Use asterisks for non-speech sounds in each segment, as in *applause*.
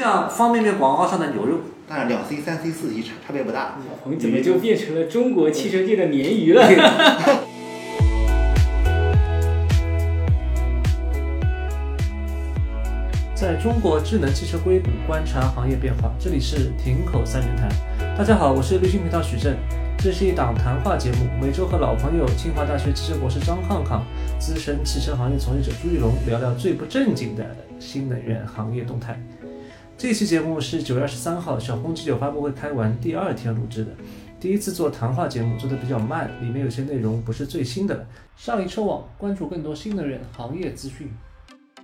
像方便面广告上的牛肉，但是两 C、三 C、四 C 差差别不大。我们怎么就变成了中国汽车界的鲶鱼了？*laughs* 在中国智能汽车硅谷观察行业变化，这里是亭口三人谈。大家好，我是绿星频道许正，这是一档谈话节目，每周和老朋友清华大学汽车博士张康康、资深汽车行业从业者朱玉龙聊聊最不正经的新能源行业动态。这期节目是九月二十三号小鹏 G9 发布会开完第二天录制的，第一次做谈话节目，做的比较慢，里面有些内容不是最新的。上一车网关注更多新能源行业资讯。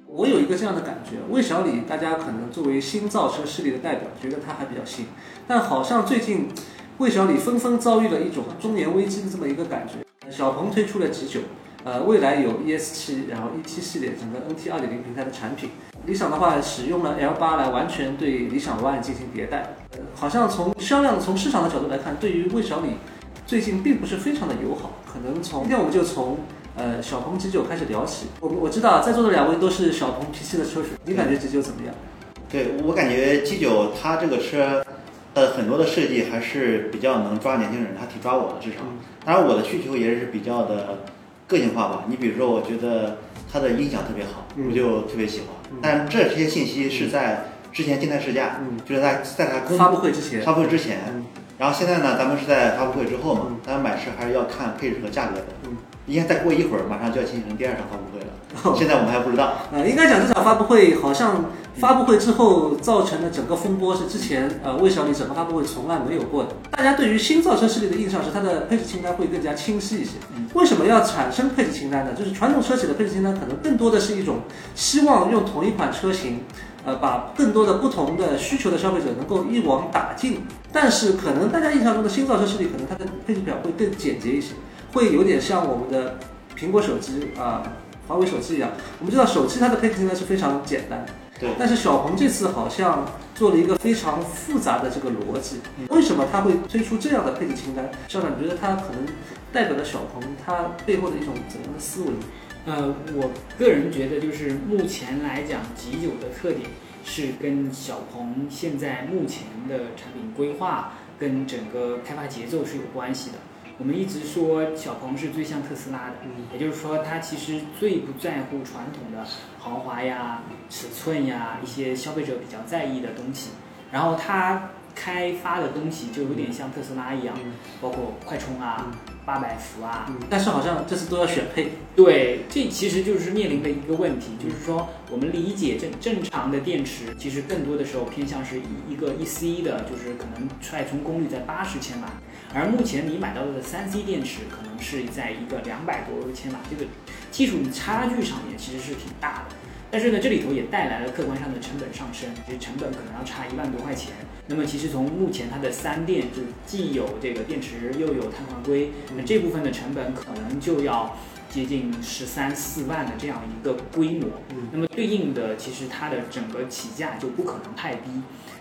我有一个这样的感觉，魏小李，大家可能作为新造车势力的代表，觉得他还比较新，但好像最近魏小李纷纷遭遇了一种中年危机的这么一个感觉。小鹏推出了 G9，呃，未来有 ES7，然后 ET 系列整个 NT 2.0平台的产品。理想的话，使用了 L8 来完全对理想 ONE 进行迭代。呃，好像从销量、从市场的角度来看，对于魏小李最近并不是非常的友好。可能从今天我们就从。呃，小鹏 G9 开始聊起。我我知道在座的两位都是小鹏 P7 的车主，你感觉 G9 怎么样？对我感觉 G9 它这个车，呃，很多的设计还是比较能抓年轻人，它挺抓我的至少。当然我的需求也是比较的个性化吧。你比如说，我觉得它的音响特别好，我就特别喜欢。但这些信息是在之前静态试驾，就是在在它发布会之前。发布会之前。然后现在呢，咱们是在发布会之后嘛，咱们买车还是要看配置和价格的。应该再过一会儿，马上就要进行第二场发布会了。现在我们还不知道。呃，应该讲这场发布会好像发布会之后造成的整个风波是之前呃魏小李整个发布会从来没有过的。大家对于新造车势力的印象是它的配置清单会更加清晰一些。为什么要产生配置清单呢？就是传统车企的配置清单可能更多的是一种希望用同一款车型，呃，把更多的不同的需求的消费者能够一网打尽。但是可能大家印象中的新造车势力可能它的配置表会更简洁一些。会有点像我们的苹果手机啊、华为手机一样。我们知道手机它的配置清单是非常简单，对。但是小鹏这次好像做了一个非常复杂的这个逻辑。为什么它会推出这样的配置清单？校长，你觉得它可能代表了小鹏它背后的一种怎样的思维？呃，我个人觉得就是目前来讲极九的特点是跟小鹏现在目前的产品规划跟整个开发节奏是有关系的。我们一直说小鹏是最像特斯拉的，也就是说它其实最不在乎传统的豪华呀、尺寸呀一些消费者比较在意的东西，然后它开发的东西就有点像特斯拉一样，包括快充啊。八百伏啊，但是好像这次都要选配。对，这其实就是面临的一个问题，就是说我们理解正正常的电池，其实更多的时候偏向是一一个一 C 的，就是可能快充功率在八十千瓦，而目前你买到的三 C 电池可能是在一个两百多千瓦，这个技术差距上面其实是挺大的。但是呢，这里头也带来了客观上的成本上升，其实成本可能要差一万多块钱。那么其实从目前它的三电，就既有这个电池，又有碳化硅，那这部分的成本可能就要接近十三四万的这样一个规模。那么对应的，其实它的整个起价就不可能太低。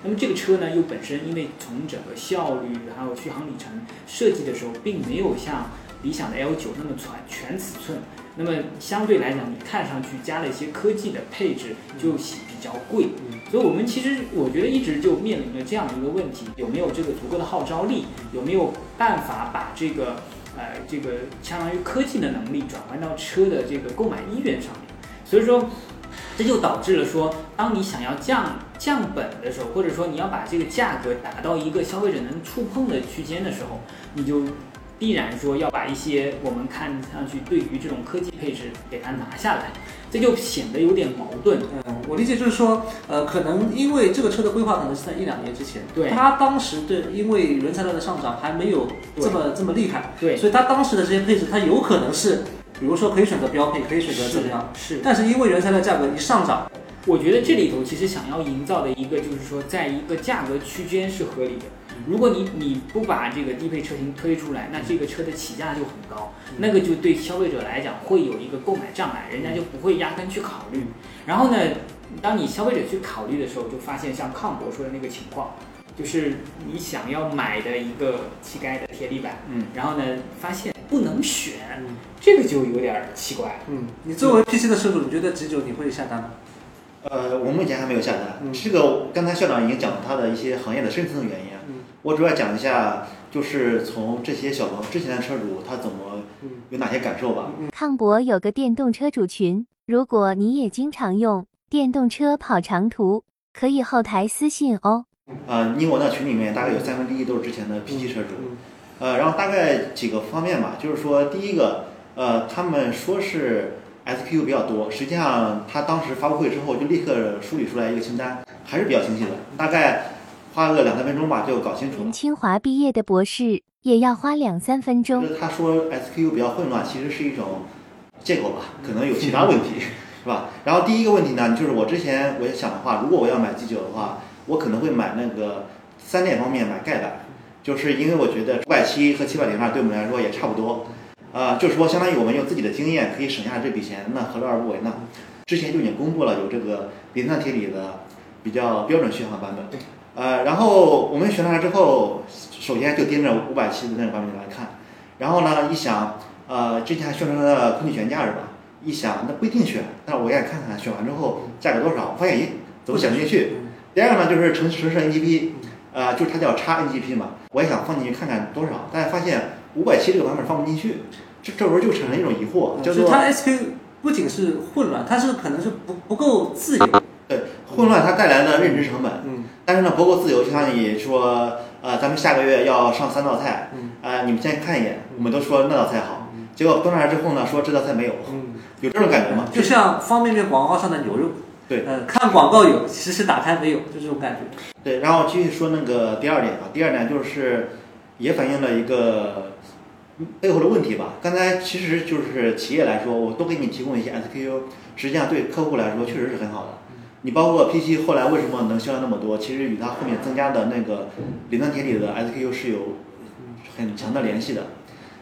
那么这个车呢，又本身因为从整个效率还有续航里程设计的时候，并没有像理想的 L9 那么全全尺寸。那么相对来讲，你看上去加了一些科技的配置，就比较贵。所以，我们其实我觉得一直就面临着这样的一个问题：有没有这个足够的号召力？有没有办法把这个呃这个相当于科技的能力转换到车的这个购买意愿上面？所以说，这就导致了说，当你想要降降本的时候，或者说你要把这个价格打到一个消费者能触碰的区间的时候，你就。必然说要把一些我们看上去对于这种科技配置给它拿下来，这就显得有点矛盾。嗯，我理解就是说，呃，可能因为这个车的规划可能是在一两年之前，对，它当时对因为原材料的上涨还没有这么这么厉害，对，所以它当时的这些配置它有可能是，比如说可以选择标配，可以选择怎么样，是，但是因为原材料价格一上涨，我觉得这里头其实想要营造的一个就是说，在一个价格区间是合理的。如果你你不把这个低配车型推出来，那这个车的起价就很高，那个就对消费者来讲会有一个购买障碍，人家就不会压根去考虑。然后呢，当你消费者去考虑的时候，就发现像康博说的那个情况，就是你想要买的一个气盖的贴地板，嗯，然后呢发现不能选，这个就有点奇怪。嗯，你作为 PC 的车主，你觉得 G9 你会下单吗？呃，我目前还没有下单。嗯这个刚才校长已经讲了他的一些行业的深层的原因我主要讲一下，就是从这些小鹏之前的车主他怎么嗯有哪些感受吧。康博有个电动车主群，如果你也经常用电动车跑长途，可以后台私信哦。呃，你我那群里面大概有三分之一都是之前的 P7 车主，嗯呃，然后大概几个方面吧，就是说第一个，呃，他们说是 SKU 比较多，实际上他当时发布会之后就立刻梳理出来一个清单，还是比较清晰的，大概花个两三分钟吧就搞清楚了。清华毕业的博士也要花两三分就钟。是他说 SKU 比较混乱，其实是一种借口吧，可能有其他问题，*laughs* 是吧？然后第一个问题呢，就是我之前我也想的话，如果我要买 G 九的话，我可能会买那个三电方面买盖板，就是因为我觉得五百七和七百零二对我们来说也差不多，啊、就是说相当于我们用自己的经验可以省下这笔钱，那何乐而不为呢？之前就已经公布了有这个磷酸铁锂的比较标准续航版本，呃，然后我们选上来之后，首先就盯着五百七的那个版本来看，然后呢，一想，呃，之前还宣传的空气悬架是吧？一想那不一定选，但是我也看看选完之后价格多少，我发现咦，怎么选不进去？第二个呢，就是城城市 NGP，呃，就是它叫叉 NGP 嘛，我也想放进去看看多少，但是发现五百七这个版本放不进去，这这时候就产生一种疑惑，叫做就是它 SQ 不仅是混乱，它是可能是不不够自由。对混乱它带来的认知成本，嗯但是呢，不够自由，就像你说，呃，咱们下个月要上三道菜，嗯啊、你们先看一眼，我们都说那道菜好，结果端上来之后呢，说这道菜没有，嗯，有这种感觉吗？就像方便面广告上的牛肉，对呃，看广告有，其实打开没有，就这种感觉。对，然后继续说那个第二点啊，第二点就是也反映了一个背后的问题吧。刚才其实就是企业来说，我多给你提供一些 SKU，实际上对客户来说确实是很好的。你包括 P7 后来为什么能销量那么多，其实与它后面增加的那个磷酸铁锂的 SKU 是有很强的联系的。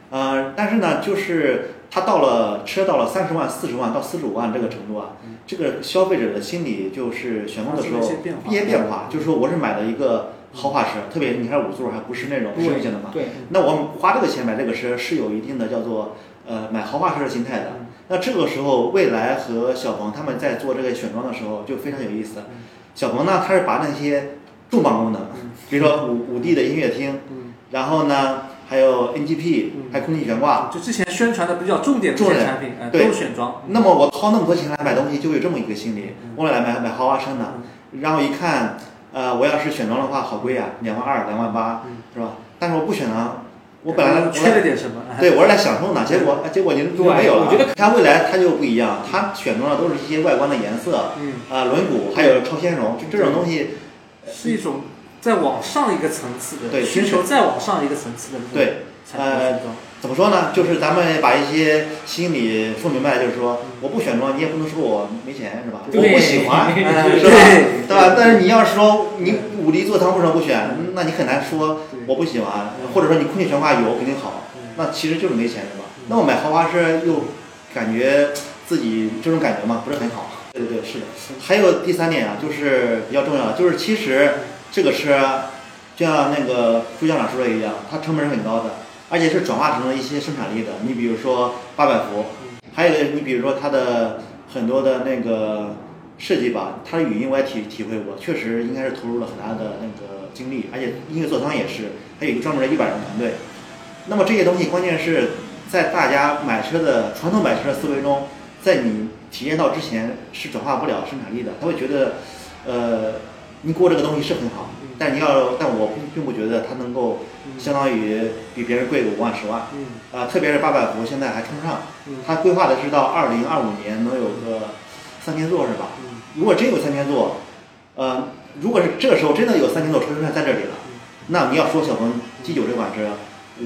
呃，但是呢，就是它到了车到了三十万、四十万到四十五万这个程度啊，这个消费者的心理就是选购的时候一些变化，就是说我是买了一个豪华车，特别你看五座还不是那种实用性的嘛，对，那我花这个钱买这个车是有一定的叫做呃买豪华车的心态的。那这个时候，蔚来和小鹏他们在做这个选装的时候就非常有意思。小鹏呢，他是把那些重磅功能，比如说五五 D 的音乐厅，嗯，然后呢还有 NGP，嗯。还有空气悬挂。就之前宣传的比较重点的产品，都选装。那么我掏那么多钱来买东西，就有这么一个心理，嗯。我来买买豪华车呢。然后一看，呃，我要是选装的话，好贵啊，两万二、两万八嗯，是吧？但是我不选呢，我本来我缺了点什么？哎对，我是来享受的，*laughs* 结果结果您就没有了。我觉得它未来它就不一样，它选装的都是一些外观的颜色，嗯，啊、轮毂，还有超纤绒，就这种东西，是一种再往上一个层次的对需求，再往上一个层次的对，呃。怎么说呢？就是咱们把一些心理说明白，就是说我不选装，你也不能说我没钱，是吧？我对不喜欢，*laughs* 哎是吧？对对吧？但是你要是说你五力座舱为什么不选？那你很难说我不喜欢，或者说你空气悬挂有肯定好，那其实就是没钱，是吧？那我买豪华车又感觉自己这种感觉嘛不是很好。对对对，是的。还有第三点啊，就是比较重要的，就是其实这个车，就像那个朱校长说的一样，它成本是很高的，而且是转化成了一些生产力的。你比如说八百伏，还有你比如说它的很多的那个设计吧，它的语音我也体体会过，确实应该是投入了很大的那个精力，而且音乐座舱也是，还有一个专门的一百人团队。那么这些东西，关键是在大家买车的传统买车的思维中，在你体验到之前是转化不了生产力的，他会觉得，呃，你给我这个东西是很好，但你要，但我并并不觉得它能够相当于比别人贵个五万十万，嗯。啊、特别是八百伏现在还冲不上嗯，它规划的是到二零二五年能有个三千座是吧？嗯。如果真有三千座，呃，如果是这个时候真的有三千座车出现在这里了，那你要说小鹏 G 九这款车，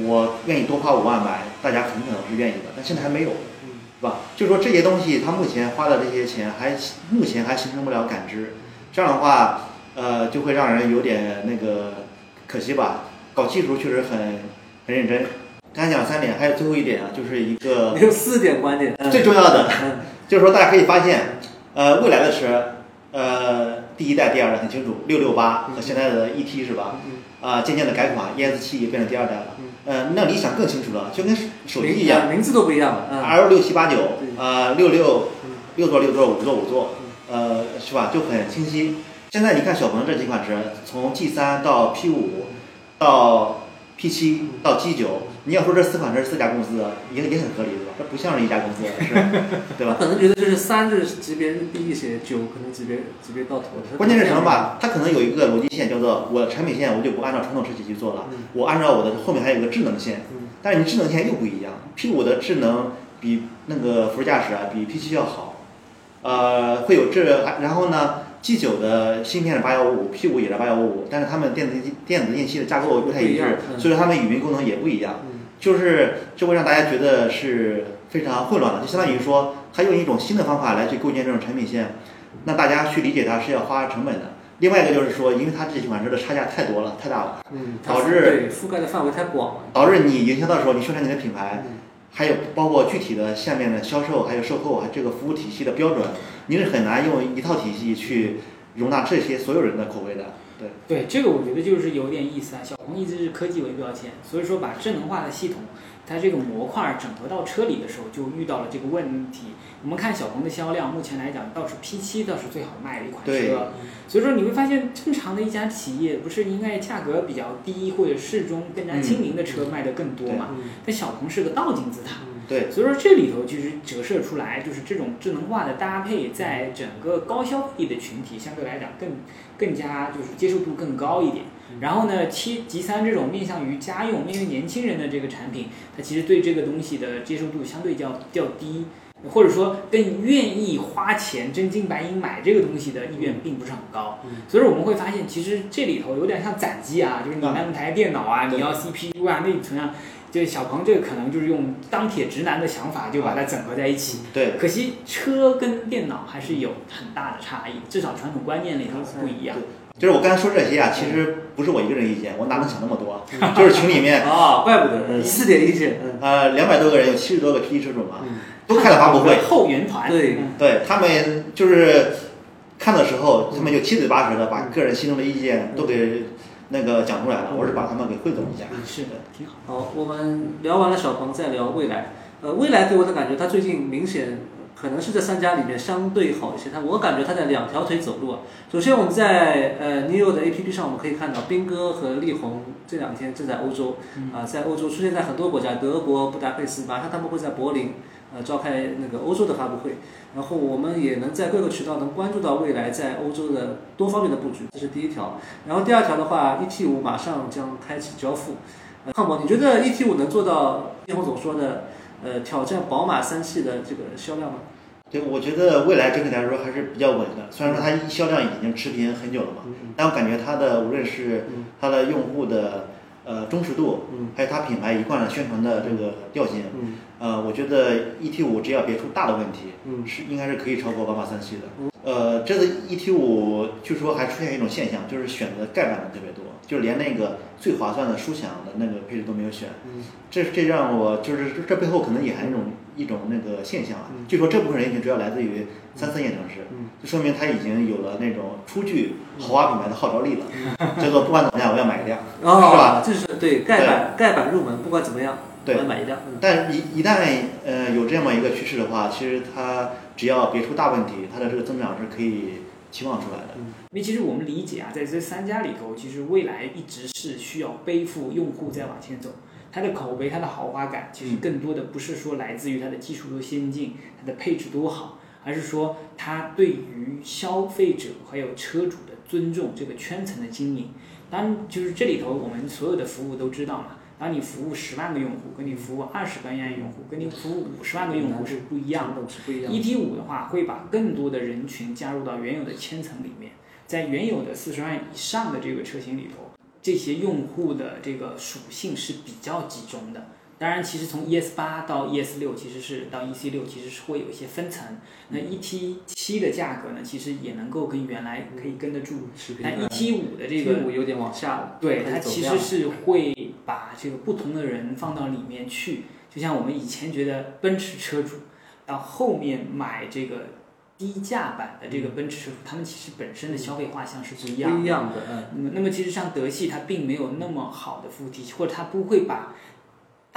我愿意多花五万买，大家很可能是愿意的，但现在还没有，嗯。是吧？就是说这些东西，它目前花的这些钱还目前还形成不了感知，这样的话，呃，就会让人有点那个可惜吧。搞技术确实很很认真。刚才讲三点，还有最后一点啊，就是一个有四点观点，嗯最重要的，嗯就是说大家可以发现，呃，未来的车，呃，第一代、第二代很清楚，六六八和现在的 ET 是吧？嗯啊、渐渐的改款，ES 七也变成第二代了。嗯呃，那理想更清楚了，就跟手机一样名字都不一样了，嗯，L 六七八九对，啊，六六嗯六座六座五座五座，呃，是吧？就很清晰。现在你看小鹏这几款车，从 G 三到 P 五，到 P 七到 G 九，你要说这四款车是四家公司，也也很合理，对吧？这不像是一家公司，是，*laughs* 对吧？可能觉得就是三就是级别低一些，九可能级别级别到头。关键是什么吧？它可能有一个逻辑线，叫做我产品线我就不按照传统车企去做了，我按照我的后面还有个智能线。但是你智能线又不一样，P 五的智能比那个辅助驾驶啊，比 P 七要好，呃，会有这，然后呢？G 九的芯片是八幺五五，P 五也是八幺五五，但是它们电子电子电器的架构不太一致，所以说它们语音功能也不一样，就是这会让大家觉得是非常混乱的，就相当于说它用一种新的方法来去构建这种产品线，那大家去理解它是要花成本的。另外一个就是说，因为它这几款车的差价太多了，太大了，导致覆盖的范围太广了，导致你营销的时候，你宣传你的品牌。还有包括具体的下面的销售，还有售后，还这个服务体系的标准，你是很难用一套体系去容纳这些所有人的口味的。对对，这个我觉得就是有点意思啊。小鹏一直是科技为标签，所以说把智能化的系统，它这个模块整合到车里的时候，就遇到了这个问题。我们看小鹏的销量，目前来讲倒是 P7 倒是最好卖的一款车。所以说你会发现，正常的一家企业不是应该价格比较低或者适中、更加亲民的车卖的更多嘛？但小鹏是个倒金字塔。对，所以说这里头其实折射出来，就是这种智能化的搭配，在整个高消费的群体相对来讲更更加就是接受度更高一点。然后呢，七级三这种面向于家用、面向年轻人的这个产品，它其实对这个东西的接受度相对较较低，或者说更愿意花钱真金白银买这个东西的意愿并不是很高。所以说我们会发现，其实这里头有点像攒机啊，就是你那台电脑啊，你要 CPU 啊，内存啊。就小鹏这个可能就是用钢铁直男的想法，就把它整合在一起。对，可惜车跟电脑还是有很大的差异，至少传统观念里头不一样。就是我刚才说这些啊，其实不是我一个人意见，我哪能想那么多？就是群里面啊，*laughs* 怪不得四点意见。呃，两百多个人，有七十多个 P 车主嘛，都开了发布会。后援团。对，对他们就是看的时候，他们就七嘴八舌的把个人心中的意见都给。那个讲出来了，我是把他们给汇总一下。是的，挺好。好，我们聊完了小鹏，再聊蔚来。呃，蔚来给我的感觉，它最近明显可能是这三家里面相对好一些。它我感觉它在两条腿走路啊。首先，我们在呃，neo 的 APP 上，我们可以看到斌哥和力宏这两天正在欧洲啊，在欧洲出现在很多国家，德国布达佩斯，马上他们会在柏林。呃，召开那个欧洲的发布会，然后我们也能在各个渠道能关注到未来在欧洲的多方面的布局，这是第一条。然后第二条的话，ET 五马上将开启交付。胖博，你觉得 ET 五能做到叶红总说的，呃，挑战宝马三系的这个销量吗？对，我觉得未来整体来说还是比较稳的。虽然说它销量已经持平很久了嘛，但我感觉它的无论是它的用户的。呃，忠实度，还有它品牌一贯的宣传的这个调性，呃，我觉得 ET 五只要别出大的问题，是应该是可以超过宝马三系的。呃，这次 ET 五据说还出现一种现象，就是选择盖板的特别多，就连那个最划算的舒享的那个配置都没有选。这这让我就是这背后可能隐含一种一种那个现象啊。据说这部分人群主要来自于三四线城市，就说明他已经有了那种初具豪华品牌的号召力了。*laughs* 叫做不管怎么样，我要买一辆，是吧？这是对盖板盖板入门，不管怎么样，我要买一辆。但一一旦呃有这么一个趋势的话，其实它只要别出大问题，它的这个增长是可以期望出来的。因为其实我们理解啊，在这三家里头，其实未来一直是需要背负用户在往前走。它的口碑、它的豪华感，其实更多的不是说来自于它的技术多先进、它的配置多好，而是说它对于消费者还有车主的尊重，这个圈层的经营。当然，就是这里头我们所有的服务都知道嘛。当你服务十万个用户，跟你服务二十万用户，跟你服务五十万个用户是不一样的。ET 五的话，会把更多的人群加入到原有的千层里面，在原有的四十万以上的这个车型里头。这些用户的这个属性是比较集中的。当然，其实从 ES 八到 ES 六，其实是到 EC 六，其实是会有一些分层。那 ET 七的价格呢，其实也能够跟原来可以跟得住。但 ET 五的这个有点往下了，对它其实是会把这个不同的人放到里面去。就像我们以前觉得奔驰车主到后面买这个。低价版的这个奔驰车主，他们其实本身的消费画像是不一样的。不一样的，嗯。那么，那么其实像德系，它并没有那么好的服务体系，或者它不会把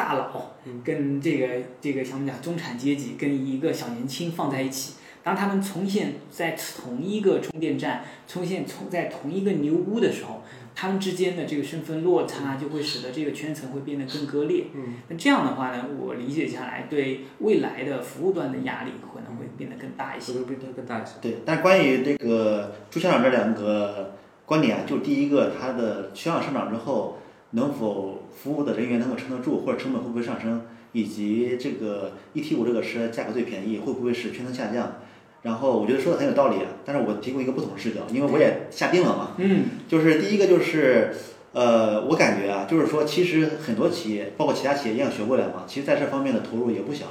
大佬跟这个这个像我们讲中产阶级跟一个小年轻放在一起，当他们重现在同一个充电站，重现从在同一个牛屋的时候，他们之间的这个身份落差就会使得这个圈层会变得更割裂。嗯，那这样的话呢，我理解下来，对未来的服务端的压力可能会变得更大一些会。变得更大一些？对，但关于这个朱校长这两个观点啊，就第一个，它的销量上涨之后，能否服务的人员能够撑得住，或者成本会不会上升，以及这个 ET 五这个车价格最便宜，会不会使圈层下降？然后我觉得说的很有道理啊，但是我提供一个不同视角，因为我也下定了嘛。嗯，就是第一个就是，呃，我感觉啊，就是说，其实很多企业，包括其他企业一样学过来嘛，其实在这方面的投入也不小，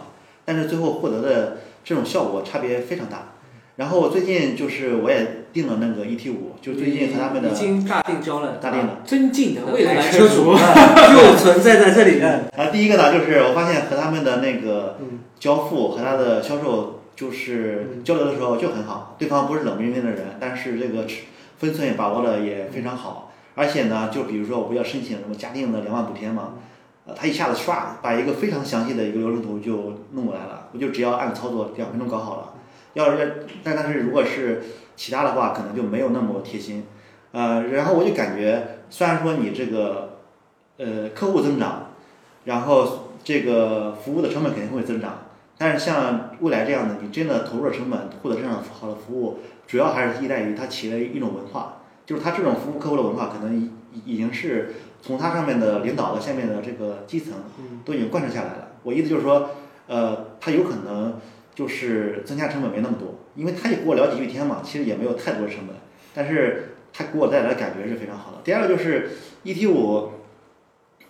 但是最后获得的这种效果差别非常大。然后我最近就是我也订了那个 ET 五，就最近和他们的已经大定交了，大定了。尊敬的未未来来车主就 *laughs* 存在在这里。嗯啊，第一个呢，就是我发现和他们的那个嗯交付和他的销售，就是嗯交流的时候就很好，对方不是冷冰冰的人，但是这个尺分寸也把握的也非常好，而且呢，就比如说我不要申请什么家电的两万补贴嘛，呃，他一下子唰把一个非常详细的一个流程图就弄过来了，我就只要按操作两分钟搞好了。要是但但是如果是其他的话，可能就没有那么贴心，呃，然后我就感觉虽然说你这个呃客户增长，然后这个服务的成本肯定会增长，但是像未来这样的，你真的投入的成本获得这样好的服务，主要还是依赖于它企业的一种文化，就是它这种服务客户的文化，可能已已经是从它上面的领导到下面的这个基层都已经贯彻下来了。我意思就是说，呃，它有可能就是增加成本没那么多，因为他也给我聊几句天嘛，其实也没有太多的成本，但是他给我带来的感觉是非常好的。第二个就是 ET 五，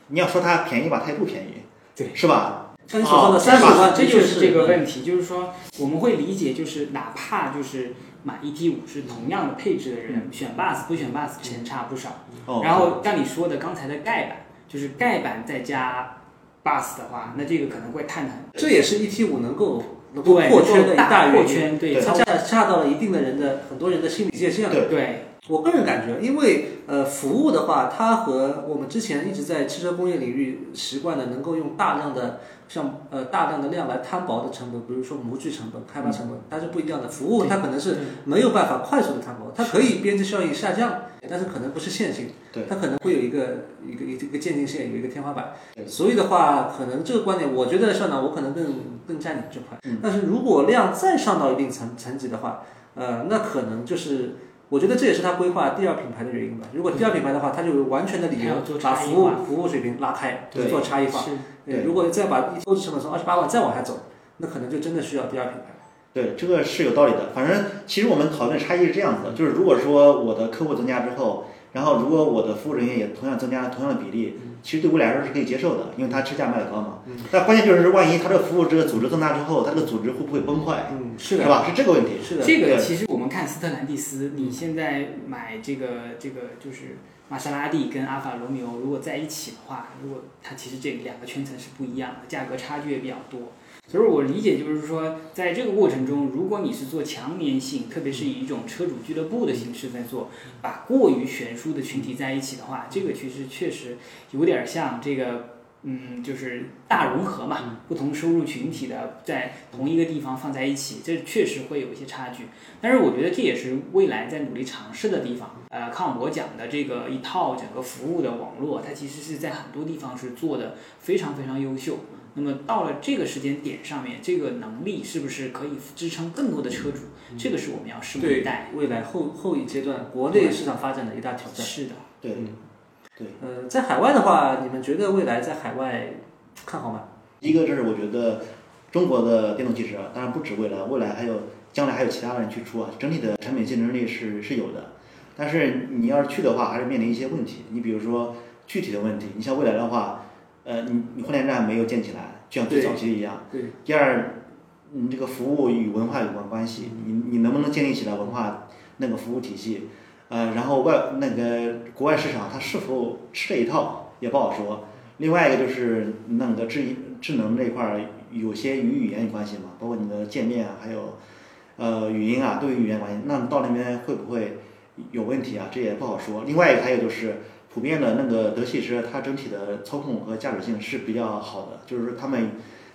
你要说它便宜吧，它也不便宜，对是吧？像你所说的哦三十万，这就是这个。问题，就是说我们会理解，就是哪怕就是买 ET 五是同样的配置的人，选 Bus 不选 Bus 钱差不少。哦，然后像你说的刚才的盖板，就是盖板再加 Bus 的话，那这个可能会探很这也是 ET 五能够能够对扩圈的一大原因。扩圈，对恰恰到了一定的人的很多人的心理界限了。对对我个人感觉，因为呃，服务的话，它和我们之前一直在汽车工业领域习惯的，能够用大量的像呃大量的量来摊薄的成本，比如说模具成本、开发成本，它是不一样的。服务它可能是没有办法快速的摊薄，它可以边际效益下降，但是可能不是线性，对它可能会有一个一个一个一个渐进线，有一个天花板。所以的话，可能这个观点，我觉得校长我可能更更占你这块。嗯但是如果量再上到一定层层级的话，呃，那可能就是。我觉得这也是他规划第二品牌的原因吧。如果第二品牌的话，他就有完全的理由把服务服务水平拉开，对做差异化。是对如果再把购置成本从二十八万再往下走，那可能就真的需要第二品牌。对，这个是有道理的。反正其实我们讨论差异是这样子的，就是如果说我的客户增加之后，然后如果我的服务人员也同样增加了同样的比例，其实对我来来说是可以接受的，因为它车价卖的高嘛。嗯但关键就是万一它这个服务这个组织增大之后，它这个组织会不会崩坏，嗯，是是吧？是这个问题。是的，这个其实我们看斯特兰蒂斯，你现在买这个这个就是玛莎拉蒂跟阿法罗密欧，如果在一起的话，如果它其实这两个圈层是不一样的，价格差距也比较多。所以我理解就是说，在这个过程中，如果你是做强粘性，特别是以一种车主俱乐部的形式在做，把过于悬殊的群体在一起的话，这个其实确实有点像这个。嗯，就是大融合嘛，不同收入群体的在同一个地方放在一起，这确实会有一些差距。但是我觉得这也是未来在努力尝试的地方。呃，康我讲的这个一套整个服务的网络，它其实是在很多地方是做的非常非常优秀。那么到了这个时间点上面，这个能力是不是可以支撑更多的车主？这个是我们要拭目以待。未来后后一阶段国内市场发展的一大挑战。是的，对，嗯呃，在海外的话，你们觉得未来在海外看好吗？一个就是我觉得中国的电动汽车，当然不止未来，未来还有将来还有其他人去出啊，整体的产品竞争力是是有的。但是你要是去的话，还是面临一些问题。你比如说具体的问题，你像未来的话，呃，你你换电站没有建起来，就像最早期一样。对。第二，你这个服务与文化有关关系，你你能不能建立起来文化那个服务体系？呃，然后外那个国外市场它是否吃这一套也不好说。另外一个就是那个智智能这一块儿，有些与语言有关系嘛，包括你的界面啊，还有呃语音啊，都有语言关系。那到那边会不会有问题啊？这也不好说。另外一个还有就是普遍的那个德系车，它整体的操控和驾驶性是比较好的，就是说他们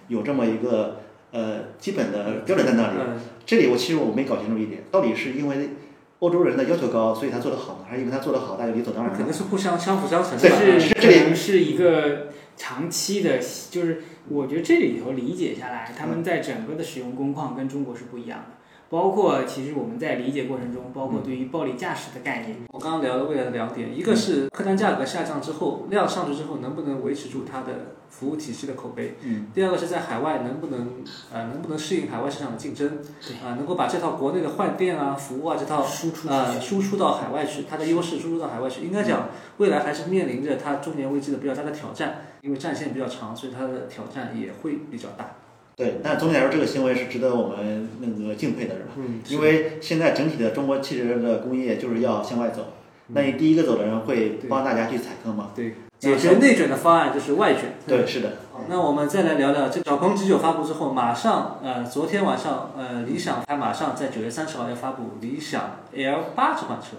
有这么一个呃基本的标准在那里。嗯，这里我其实我没搞清楚一点，到底是因为欧洲人的要求高，所以他做得好呢，还是因为他做得好，大家理所当然呢？肯定是互相相辅相成的。是这里是一个长期的，就是我觉得这里头理解下来，他们在整个的使用工况跟中国是不一样的。包括其实我们在理解过程中，包括对于暴力驾驶的概念，我刚刚聊了未来的两点，一个是客单价格下降之后，量上去之后能不能维持住它的服务体系的口碑。嗯，第二个是在海外能不能呃能不能适应海外市场的竞争，对啊、能够把这套国内的换电啊、服务啊这套输出出呃。输出到海外去，它的优势输出到海外去。应该讲，未来还是面临着它中年危机的比较大的挑战，因为战线比较长，所以它的挑战也会比较大。对，但总体来说，这个行为是值得我们那个敬佩的，是吧？嗯，因为现在整体的中国汽车的工业就是要向外走，那你第一个走的人会帮大家去踩坑嘛？对解决内卷的方案就是外卷。对，是的，好，那我们再来聊聊这小鹏 G9 发布之后，马上呃，昨天晚上呃，理想还马上在九月三十号要发布理想 L 八这款车。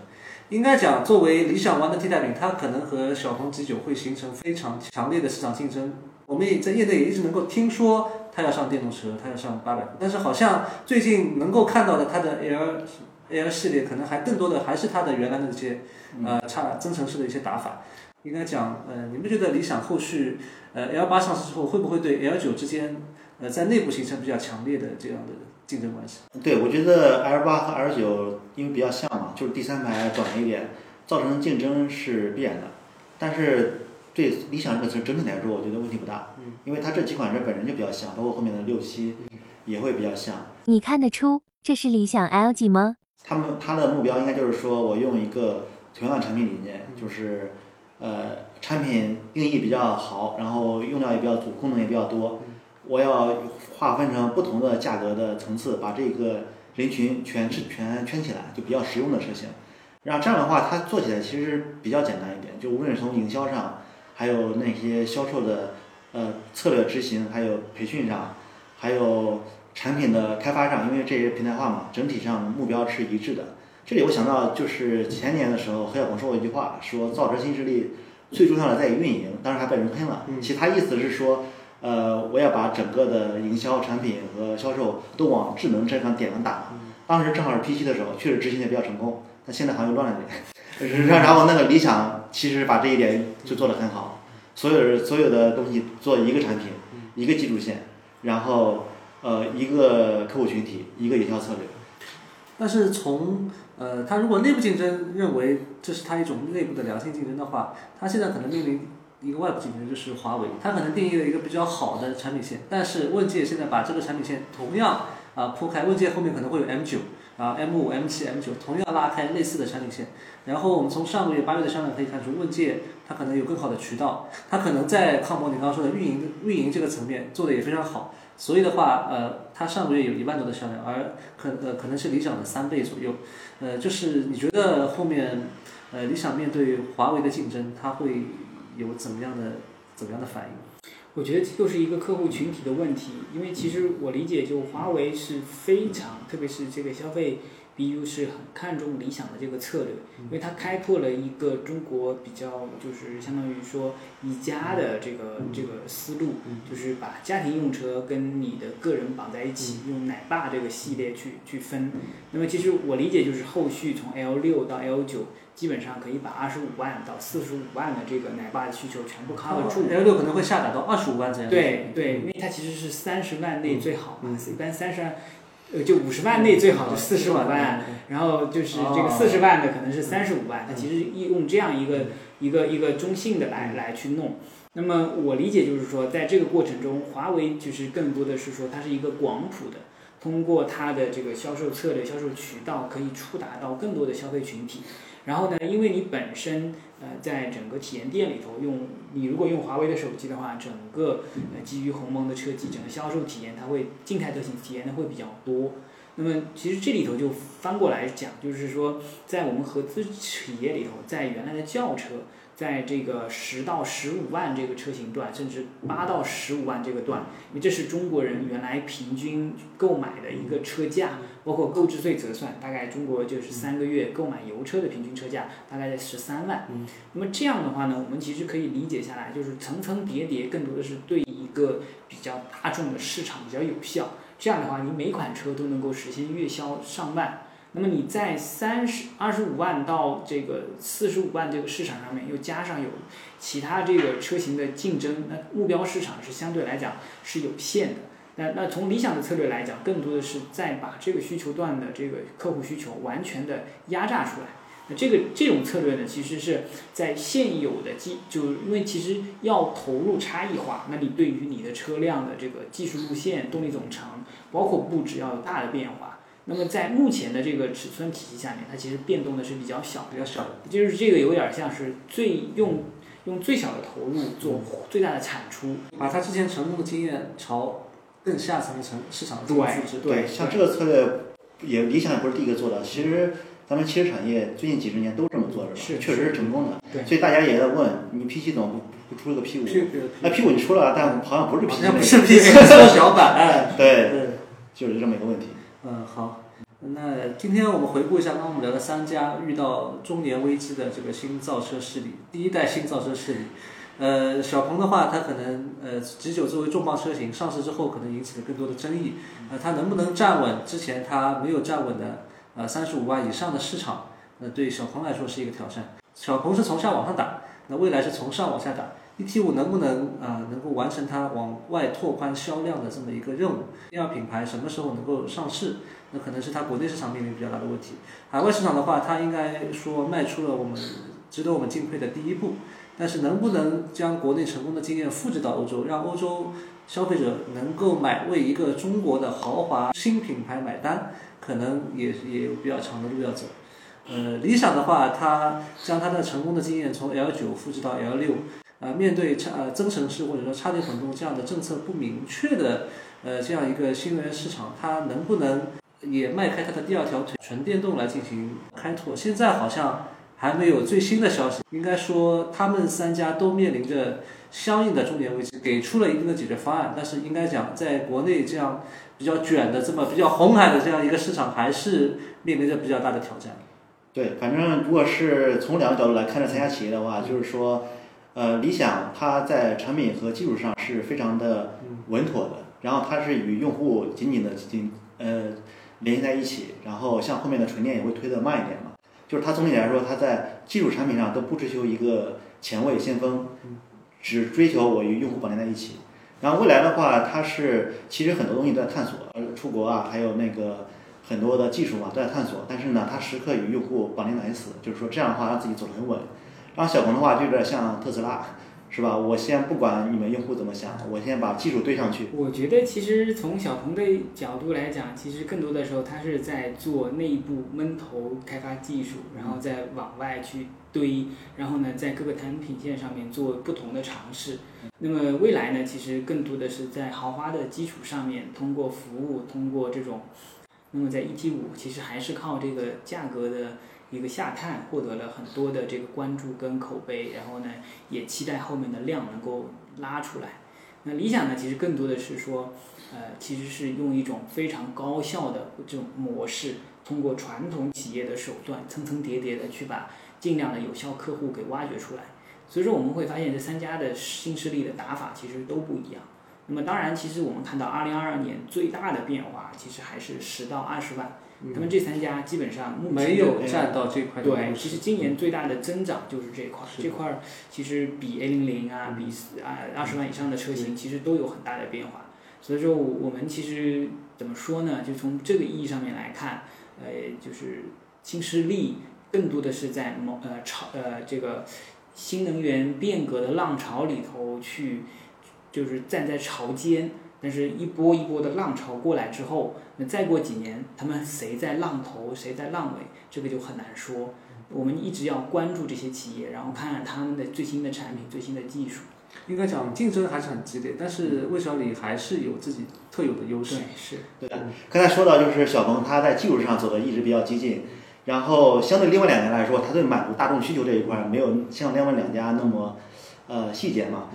应该讲，作为理想 ONE 的替代品，它可能和小鹏 G9 会形成非常强烈的市场竞争。我们也在业内也一直能够听说它要上电动车，它要上八百，但是好像最近能够看到的它的 L L 系列，可能还更多的还是它的原来的这些呃差增程式的一些打法。应该讲，呃，你们觉得理想后续呃 L 八上市之后，会不会对 L 九之间呃在内部形成比较强烈的这样的竞争关系？对，我觉得 L 八和 L 九因为比较像嘛，就是第三排短了一点，造成竞争是必然的。但是对理想这个车整体来说，我觉得问题不大，嗯，因为它这几款车本身就比较像，包括后面的六七也会比较像。你看得出这是理想 L 几吗？他们他的目标应该就是说我用一个同样的产品理念，就是呃产品定义比较好，然后用料也比较足，功能也比较多，我要划分成不同的价格的层次，把这个人群全全圈起来，就比较实用的车型。然后这样的话，它做起来其实比较简单一点，就无论是从营销上，还有那些销售的呃策略执行，还有培训上，还有产品的开发上，因为这些平台化嘛，整体上目标是一致的。这里我想到就是前年的时候，何小鹏说过一句话，说造车新势力最重要的在于运营，当时还被人喷了。嗯其他意思是说，呃，我要把整个的营销、产品和销售都往智能这上点上打。当时正好是 P 7的时候，确实执行的比较成功，但现在好像又乱了点。然然后那个理想其实把这一点就做得很好，所有所有的东西做一个产品，一个技术线，然后呃一个客户群体，一个营销策略。但是从呃，他如果内部竞争认为这是他一种内部的良性竞争的话，他现在可能面临一个外部竞争，就是华为。他可能定义了一个比较好的产品线，但是问界现在把这个产品线同样啊铺开，问界后面可能会有 M 9啊 M 5 M 7 M 9同样拉开类似的产品线。然后我们从上个月八月的销量可以看出，问界它可能有更好的渠道，它可能在康博你刚刚说的运营运营这个层面做的也非常好。所以的话，呃，它上个月有一万多的销量，而可呃可能是理想的三倍左右。呃，就是你觉得后面，呃，理想面对华为的竞争，它会有怎么样的怎么样的反应？我觉得又是一个客户群体的问题，因为其实我理解，就华为是非常，特别是这个消费 BU 是很看重理想的这个策略，因为它开拓了一个中国比较就是相当于说宜家的这个这个思路，就是把家庭用车跟你的个人绑在一起，用奶爸这个系列去去分。那么其实我理解就是后续从 L 六到 L 九，基本上可以把二十五万到四十五万的这个奶爸的需求全部 cover 住。L 六可能会下打到二十五万这样。对对，因为它其实是三十万内最好嘛，一般三十万，呃，就五十万内最好就四十五万，然后就是这个四十万的可能是三十五万，它其实用这样一个一个一个中性的来来去弄。那么我理解就是说，在这个过程中，华为就是更多的是说它是一个广谱的，通过它的这个销售策略、销售渠道，可以触达到更多的消费群体。然后呢，因为你本身呃在整个体验店里头用，你如果用华为的手机的话，整个呃基于鸿蒙的车机，整个销售体验它会静态特性体验的会比较多。那么其实这里头就翻过来讲，就是说在我们合资企业里头，在原来的轿车。在这个十到十五万这个车型段，甚至八到十五万这个段，因为这是中国人原来平均购买的一个车价，包括购置税折算，大概中国就是三个月购买油车的平均车价大概在十三万。那么这样的话呢，我们其实可以理解下来，就是层层叠叠，更多的是对一个比较大众的市场比较有效。这样的话，你每款车都能够实现月销上万。那么你在三十二十五万到这个四十五万这个市场上面，又加上有其他这个车型的竞争，那目标市场是相对来讲是有限的。那那从理想的策略来讲，更多的是在把这个需求段的这个客户需求完全的压榨出来。那这个这种策略呢，其实是在现有的技，就因为其实要投入差异化，那你对于你的车辆的这个技术路线、动力总成，包括布置要有大的变化。那么在目前的这个尺寸体系下面，它其实变动的是比较小，比较小的。就是这个有点像是最用用最小的投入做最大的产出，把它之前成功的经验朝更下层的层市场进行复制。对，像这个策略也理想也不是第一个做的，其实。咱们汽车产业最近几十年都这么做，是吧？是，确实是成功的。对，所以大家也在问，你 P 七怎么不不出了个 P 五？那 P 五你出了，但好像不是 P 七，不是 P 七，缩小版。*laughs* 对对，就是这么一个问题。嗯，好。那今天我们回顾一下，刚刚我们聊的三家遇到中年危机的这个新造车势力，第一代新造车势力。呃，小鹏的话，它可能呃，G 九作为重磅车型上市之后，可能引起了更多的争议。呃，它能不能站稳之前它没有站稳的？呃，三十五万以上的市场，那对小鹏来说是一个挑战。小鹏是从下往上打，那未来是从上往下打。ET 五能不能啊，能够完成它往外拓宽销量的这么一个任务？第二品牌什么时候能够上市？那可能是它国内市场面临比较大的问题。海外市场的话，它应该说迈出了我们值得我们敬佩的第一步。但是能不能将国内成功的经验复制到欧洲，让欧洲消费者能够买为一个中国的豪华新品牌买单？可能也也有比较长的路要走，呃，理想的话，它将它的成功的经验从 L 九复制到 L 六，啊，面对差呃增程式或者说插电混动这样的政策不明确的呃这样一个新能源市场，它能不能也迈开它的第二条腿，纯电动来进行开拓？现在好像还没有最新的消息，应该说他们三家都面临着相应的中年危机，给出了一定的解决方案，但是应该讲在国内这样。比较卷的这么比较红海的这样一个市场，还是面临着比较大的挑战。对，反正如果是从两个角度来看这三家企业的话，就是说，呃，理想它在产品和技术上是非常的稳妥的，然后它是与用户紧紧的紧呃联系在一起，然后像后面的纯电也会推得慢一点嘛。就是它总体来说，它在技术产品上都不追求一个前卫先锋，只追求我与用户绑定在一起。然后未来的话，它是其实很多东西都在探索，呃，出国啊，还有那个很多的技术嘛都在探索。但是呢，它时刻与用户绑定在一起，就是说这样的话让自己走得很稳。然后小鹏的话就有点像特斯拉，是吧？我先不管你们用户怎么想，我先把技术堆上去。我觉得其实从小鹏的角度来讲，其实更多的时候它是在做内部闷头开发技术，然后再往外去堆，然后呢在各个产品线上面做不同的尝试。那么未来呢，其实更多的是在豪华的基础上面，通过服务，通过这种，那么在 ET 五其实还是靠这个价格的一个下探，获得了很多的这个关注跟口碑，然后呢，也期待后面的量能够拉出来。那理想呢，其实更多的是说，呃，其实是用一种非常高效的这种模式，通过传统企业的手段，层层叠叠的去把尽量的有效客户给挖掘出来。所以说我们会发现这三家的新势力的打法其实都不一样。那么当然，其实我们看到二零二二年最大的变化其实还是十到二十万。他们这三家基本上目前没有占到这块。对，其实今年最大的增长就是这块。这块其实比 A 零零啊，比啊二十万以上的车型其实都有很大的变化。所以说我们其实怎么说呢？就从这个意义上面来看，呃，就是新势力更多的是在某呃潮呃这个。新能源变革的浪潮里头去，就是站在潮尖，但是一波一波的浪潮过来之后，那再过几年，他们谁在浪头，谁在浪尾，这个就很难说。我们一直要关注这些企业，然后看看他们的最新的产品、最新的技术。应该讲竞争还是很激烈，但是魏小李还是有自己特有的优势。对，是。对，刚才说到就是小鹏，他在技术上走的一直比较激进。然后相对另外两家来说，他对满足大众需求这一块没有像另外两家那么，呃细节嘛。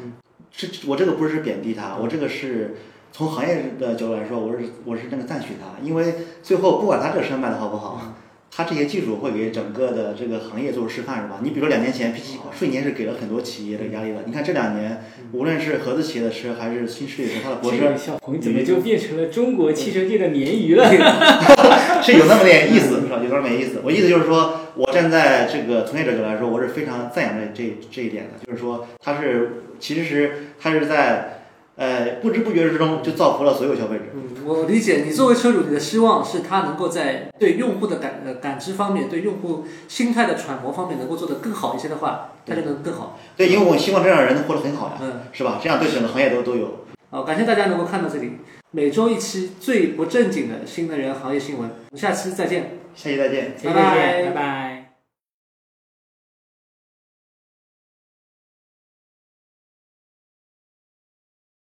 是我这个不是贬低他，我这个是从行业的角度来说，我是我是那个赞许他，因为最后不管他这个车卖的好不好，他这些技术会给整个的这个行业做出示范，是吧？你比如说两年前 P 7瞬间是给了很多企业这个压力了。你看这两年，无论是合资企业的车，还是新势力的车，它的泊车这个小鹏怎么就变成了中国汽车界的鲶鱼了？*laughs* 是有那么点意思，是吧？有那么点意思。我意思就是说，我站在这个从业者角度来说，我是非常赞扬这这这一点的，就是说他是其实是它是在呃不知不觉之中就造福了所有消费者。嗯，我理解你作为车主，你的希望是他能够在对用户的感呃感知方面，对用户心态的揣摩方面能够做得更好一些的话，他就能更好。对，因为我希望这样的人能活得很好呀，嗯，是吧？这样对整个行业都都有。好，感谢大家能够看到这里，每周一期最不正经的新能源行业新闻，我们下期再见。下期再见。拜拜，拜拜。